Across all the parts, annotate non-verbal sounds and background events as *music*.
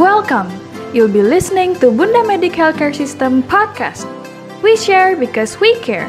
Welcome. You'll be listening to Bunda Medic Healthcare System podcast. We share because we care.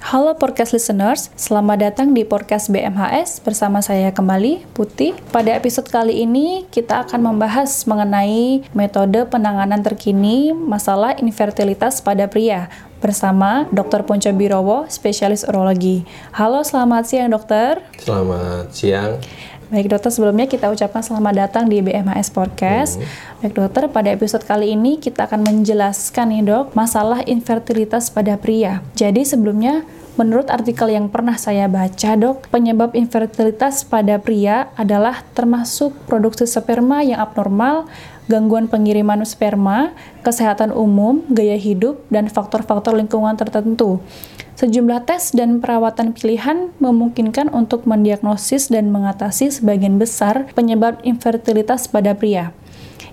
Halo podcast listeners, selamat datang di podcast BMHS bersama saya kembali Putih. Pada episode kali ini kita akan membahas mengenai metode penanganan terkini masalah infertilitas pada pria bersama Dr. Ponco Birowo, spesialis urologi. Halo, selamat siang dokter. Selamat siang. Baik dokter, sebelumnya kita ucapkan selamat datang di BMHS Podcast. Hmm. Baik dokter, pada episode kali ini kita akan menjelaskan nih dok, masalah infertilitas pada pria. Jadi sebelumnya Menurut artikel yang pernah saya baca, dok, penyebab infertilitas pada pria adalah termasuk produksi sperma yang abnormal, gangguan pengiriman sperma, kesehatan umum, gaya hidup, dan faktor-faktor lingkungan tertentu. Sejumlah tes dan perawatan pilihan memungkinkan untuk mendiagnosis dan mengatasi sebagian besar penyebab infertilitas pada pria.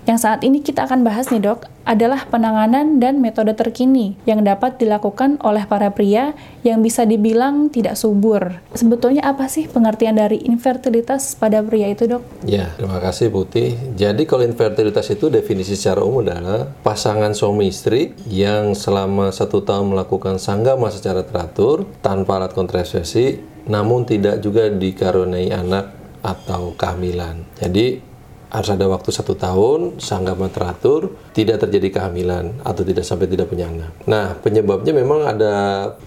Yang saat ini kita akan bahas nih dok, adalah penanganan dan metode terkini yang dapat dilakukan oleh para pria yang bisa dibilang tidak subur. Sebetulnya apa sih pengertian dari infertilitas pada pria itu dok? Ya, terima kasih Putih. Jadi kalau infertilitas itu definisi secara umum adalah pasangan suami istri yang selama satu tahun melakukan sanggama secara teratur tanpa alat kontrasepsi namun tidak juga dikaruniai anak atau kehamilan. Jadi harus ada waktu satu tahun, sanggama teratur, tidak terjadi kehamilan atau tidak sampai tidak punya anak. Nah, penyebabnya memang ada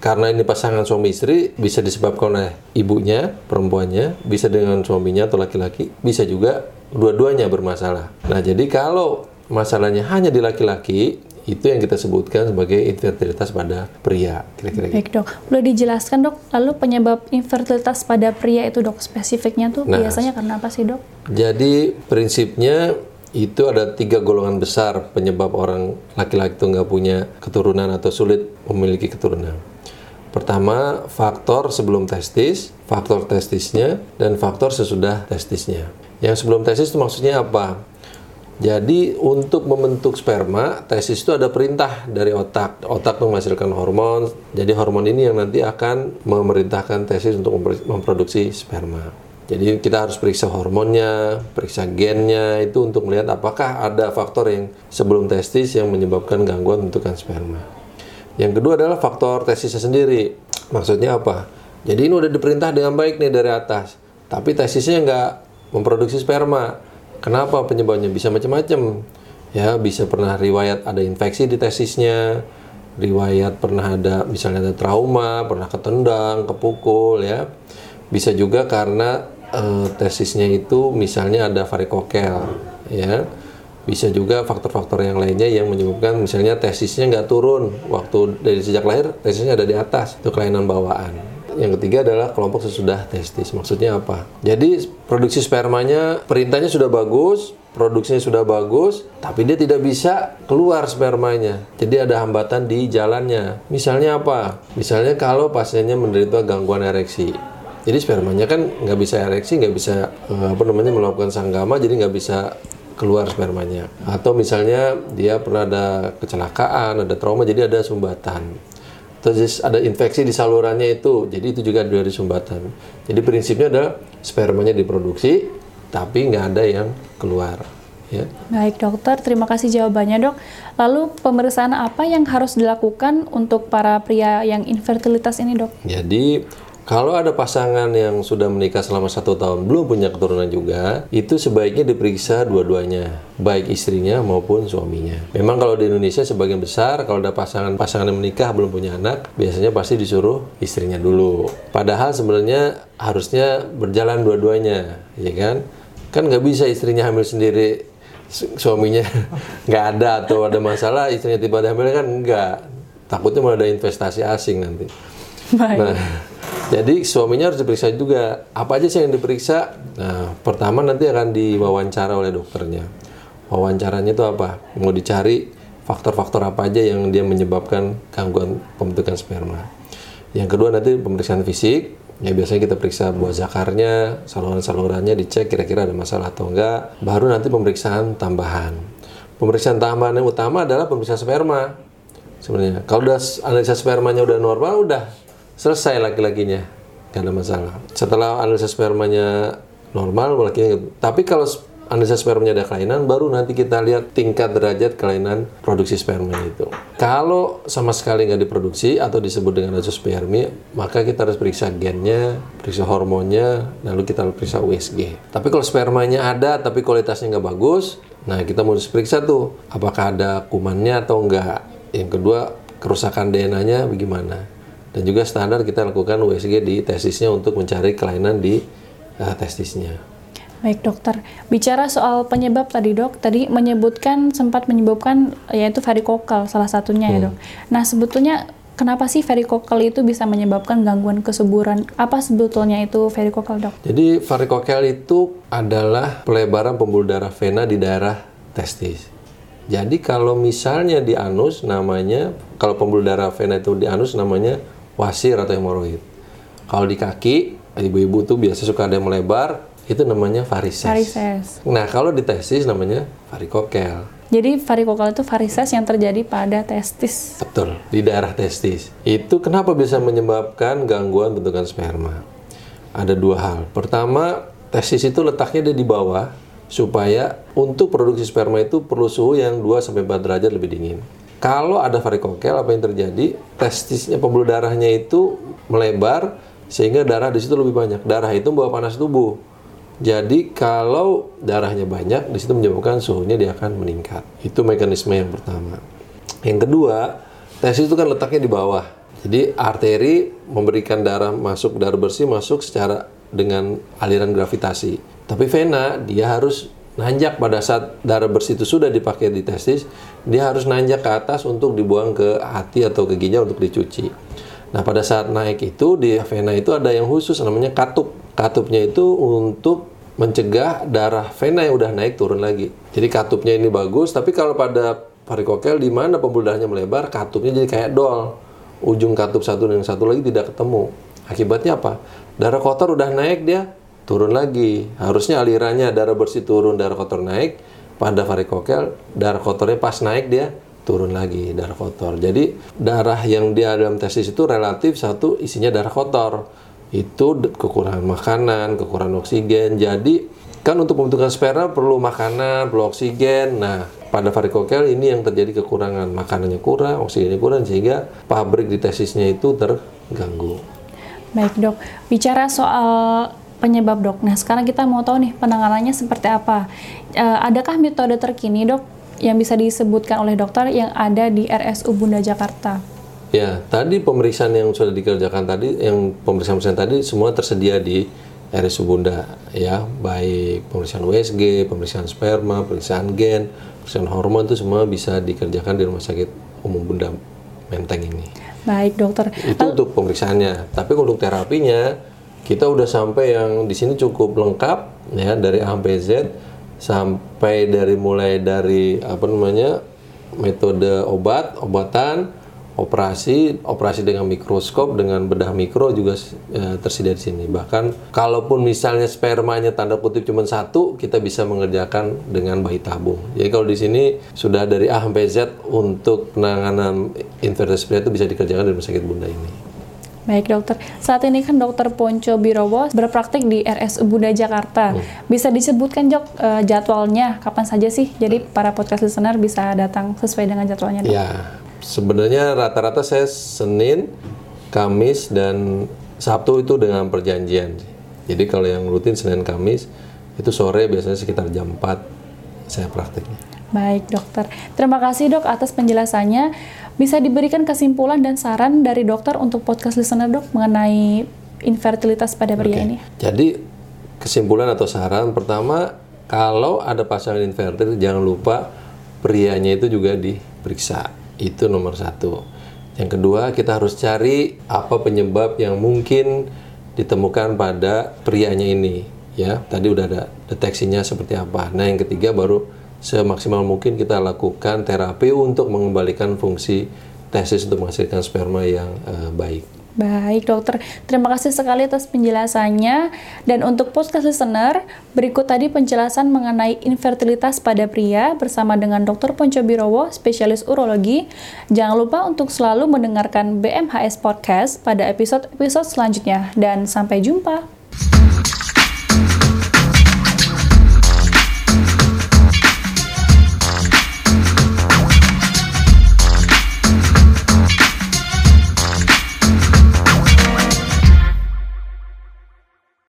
karena ini pasangan suami istri bisa disebabkan oleh ibunya, perempuannya, bisa dengan suaminya atau laki-laki, bisa juga dua-duanya bermasalah. Nah, jadi kalau masalahnya hanya di laki-laki, itu yang kita sebutkan sebagai infertilitas pada pria kira-kira gitu. Baik dok, boleh dijelaskan dok, lalu penyebab infertilitas pada pria itu dok spesifiknya tuh nah, biasanya karena apa sih dok? Jadi prinsipnya itu ada tiga golongan besar penyebab orang laki-laki itu nggak punya keturunan atau sulit memiliki keturunan. Pertama, faktor sebelum testis, faktor testisnya, dan faktor sesudah testisnya. Yang sebelum testis itu maksudnya apa? Jadi untuk membentuk sperma, tesis itu ada perintah dari otak. Otak menghasilkan hormon. Jadi hormon ini yang nanti akan memerintahkan tesis untuk memproduksi sperma. Jadi kita harus periksa hormonnya, periksa gennya itu untuk melihat apakah ada faktor yang sebelum testis yang menyebabkan gangguan bentukan sperma. Yang kedua adalah faktor tesisnya sendiri. Maksudnya apa? Jadi ini udah diperintah dengan baik nih dari atas, tapi tesisnya nggak memproduksi sperma Kenapa penyebabnya? Bisa macam-macam. Ya, bisa pernah riwayat ada infeksi di tesisnya, riwayat pernah ada misalnya ada trauma, pernah ketendang, kepukul ya. Bisa juga karena e, tesisnya itu misalnya ada varikokel ya. Bisa juga faktor-faktor yang lainnya yang menyebabkan misalnya tesisnya nggak turun waktu dari sejak lahir tesisnya ada di atas itu kelainan bawaan. Yang ketiga adalah kelompok sesudah testis. Maksudnya apa? Jadi produksi spermanya perintahnya sudah bagus, produksinya sudah bagus, tapi dia tidak bisa keluar spermanya. Jadi ada hambatan di jalannya. Misalnya apa? Misalnya kalau pasiennya menderita gangguan ereksi. Jadi spermanya kan nggak bisa ereksi, nggak bisa eh, apa namanya melakukan sanggama, jadi nggak bisa keluar spermanya. Atau misalnya dia pernah ada kecelakaan, ada trauma, jadi ada sumbatan terus ada infeksi di salurannya itu. Jadi itu juga dari sumbatan. Jadi prinsipnya adalah spermanya diproduksi tapi nggak ada yang keluar ya. Baik dokter. Terima kasih jawabannya dok. Lalu pemeriksaan apa yang harus dilakukan untuk para pria yang infertilitas ini dok? Jadi kalau ada pasangan yang sudah menikah selama satu tahun belum punya keturunan juga, itu sebaiknya diperiksa dua-duanya, baik istrinya maupun suaminya. Memang kalau di Indonesia sebagian besar kalau ada pasangan-pasangan yang menikah belum punya anak, biasanya pasti disuruh istrinya dulu. Padahal sebenarnya harusnya berjalan dua-duanya, ya kan? Kan nggak bisa istrinya hamil sendiri, suaminya *laughs* nggak ada atau ada masalah, istrinya tiba-tiba hamil kan nggak. Takutnya malah ada investasi asing nanti. Baik. Nah, jadi suaminya harus diperiksa juga. Apa aja sih yang diperiksa? Nah, pertama nanti akan diwawancara oleh dokternya. Wawancaranya itu apa? Mau dicari faktor-faktor apa aja yang dia menyebabkan gangguan pembentukan sperma. Yang kedua nanti pemeriksaan fisik. Ya biasanya kita periksa buah zakarnya, saluran-salurannya dicek kira-kira ada masalah atau enggak. Baru nanti pemeriksaan tambahan. Pemeriksaan tambahan yang utama adalah pemeriksaan sperma. Sebenarnya kalau udah analisa spermanya udah normal udah selesai laki-lakinya nggak ada masalah. Setelah analisa spermanya normal, laki tapi kalau analisa spermanya ada kelainan, baru nanti kita lihat tingkat derajat kelainan produksi sperma itu. Kalau sama sekali nggak diproduksi atau disebut dengan azoospermia, maka kita harus periksa gennya, periksa hormonnya, lalu kita periksa USG. Tapi kalau spermanya ada tapi kualitasnya nggak bagus, nah kita harus periksa tuh apakah ada kumannya atau enggak. Yang kedua, kerusakan DNA-nya bagaimana. Dan juga standar kita lakukan USG di testisnya untuk mencari kelainan di uh, testisnya. Baik dokter, bicara soal penyebab tadi dok, tadi menyebutkan sempat menyebabkan yaitu varikokal salah satunya ya, hmm. ya dok. Nah sebetulnya kenapa sih varikokal itu bisa menyebabkan gangguan kesuburan? Apa sebetulnya itu varikokal dok? Jadi varikokal itu adalah pelebaran pembuluh darah vena di daerah testis. Jadi kalau misalnya di anus namanya, kalau pembuluh darah vena itu di anus namanya wasir atau hemoroid. Kalau di kaki, ibu-ibu tuh biasa suka ada yang melebar, itu namanya varises. Varises. Nah, kalau di testis namanya varikokel. Jadi varikokel itu varises yang terjadi pada testis. Betul, di daerah testis. Itu kenapa bisa menyebabkan gangguan bentukan sperma? Ada dua hal. Pertama, testis itu letaknya di bawah supaya untuk produksi sperma itu perlu suhu yang 2 sampai 4 derajat lebih dingin. Kalau ada varikokel apa yang terjadi? Testisnya pembuluh darahnya itu melebar sehingga darah di situ lebih banyak. Darah itu membawa panas tubuh jadi kalau darahnya banyak, di situ menyebabkan suhunya dia akan meningkat. Itu mekanisme yang pertama. Yang kedua, testis itu kan letaknya di bawah. Jadi arteri memberikan darah masuk, darah bersih masuk secara dengan aliran gravitasi. Tapi vena dia harus nanjak pada saat darah bersih itu sudah dipakai di testis, dia harus nanjak ke atas untuk dibuang ke hati atau ke ginjal untuk dicuci. Nah pada saat naik itu di vena itu ada yang khusus namanya katup Katupnya itu untuk mencegah darah vena yang udah naik turun lagi. Jadi katupnya ini bagus, tapi kalau pada varikokel di mana pembuluh darahnya melebar, katupnya jadi kayak dol. Ujung katup satu dan satu lagi tidak ketemu. Akibatnya apa? Darah kotor udah naik dia turun lagi. Harusnya alirannya darah bersih turun, darah kotor naik. Pada varikokel, darah kotornya pas naik dia turun lagi darah kotor. Jadi darah yang di dalam testis itu relatif satu isinya darah kotor itu kekurangan makanan, kekurangan oksigen. Jadi kan untuk pembentukan sperma perlu makanan, perlu oksigen. Nah, pada varikokel ini yang terjadi kekurangan makanannya kurang, oksigennya kurang sehingga pabrik di testisnya itu terganggu. Baik dok, bicara soal penyebab dok. Nah sekarang kita mau tahu nih penanganannya seperti apa. E, adakah metode terkini dok yang bisa disebutkan oleh dokter yang ada di RSU Bunda Jakarta? Ya, tadi pemeriksaan yang sudah dikerjakan tadi, yang pemeriksaan-pemeriksaan tadi semua tersedia di RSU Bunda, ya, baik pemeriksaan USG, pemeriksaan sperma, pemeriksaan gen, pemeriksaan hormon itu semua bisa dikerjakan di Rumah Sakit Umum Bunda Menteng ini. Baik, dokter. Itu untuk pemeriksaannya. Tapi untuk terapinya, kita udah sampai yang di sini cukup lengkap, ya, dari A sampai Z, sampai dari mulai dari apa namanya metode obat, obatan, operasi operasi dengan mikroskop dengan bedah mikro juga e, tersedia di sini. Bahkan kalaupun misalnya spermanya tanda kutip cuma satu kita bisa mengerjakan dengan bayi tabung. Jadi kalau di sini sudah dari A sampai Z untuk penanganan invertebrate itu bisa dikerjakan di rumah sakit bunda ini Baik dokter, saat ini kan dokter Ponco Birowo berpraktik di RSU Bunda Jakarta. Hmm. Bisa disebutkan jok uh, jadwalnya kapan saja sih? Jadi para podcast listener bisa datang sesuai dengan jadwalnya. Dok. Ya, sebenarnya rata-rata saya Senin, Kamis dan Sabtu itu dengan perjanjian. Jadi kalau yang rutin Senin Kamis itu sore biasanya sekitar jam 4 saya praktiknya. Baik dokter, terima kasih dok atas penjelasannya. Bisa diberikan kesimpulan dan saran dari dokter untuk podcast listener dok mengenai infertilitas pada pria okay. ini? Jadi kesimpulan atau saran pertama kalau ada pasangan infertil jangan lupa prianya itu juga diperiksa itu nomor satu. Yang kedua, kita harus cari apa penyebab yang mungkin ditemukan pada prianya ini. Ya, tadi udah ada deteksinya seperti apa. Nah, yang ketiga baru semaksimal mungkin kita lakukan terapi untuk mengembalikan fungsi tesis untuk menghasilkan sperma yang uh, baik. Baik dokter, terima kasih sekali atas penjelasannya. Dan untuk podcast listener, berikut tadi penjelasan mengenai infertilitas pada pria bersama dengan Dr. Ponco Birowo, spesialis urologi. Jangan lupa untuk selalu mendengarkan BMHS Podcast pada episode-episode selanjutnya. Dan sampai jumpa.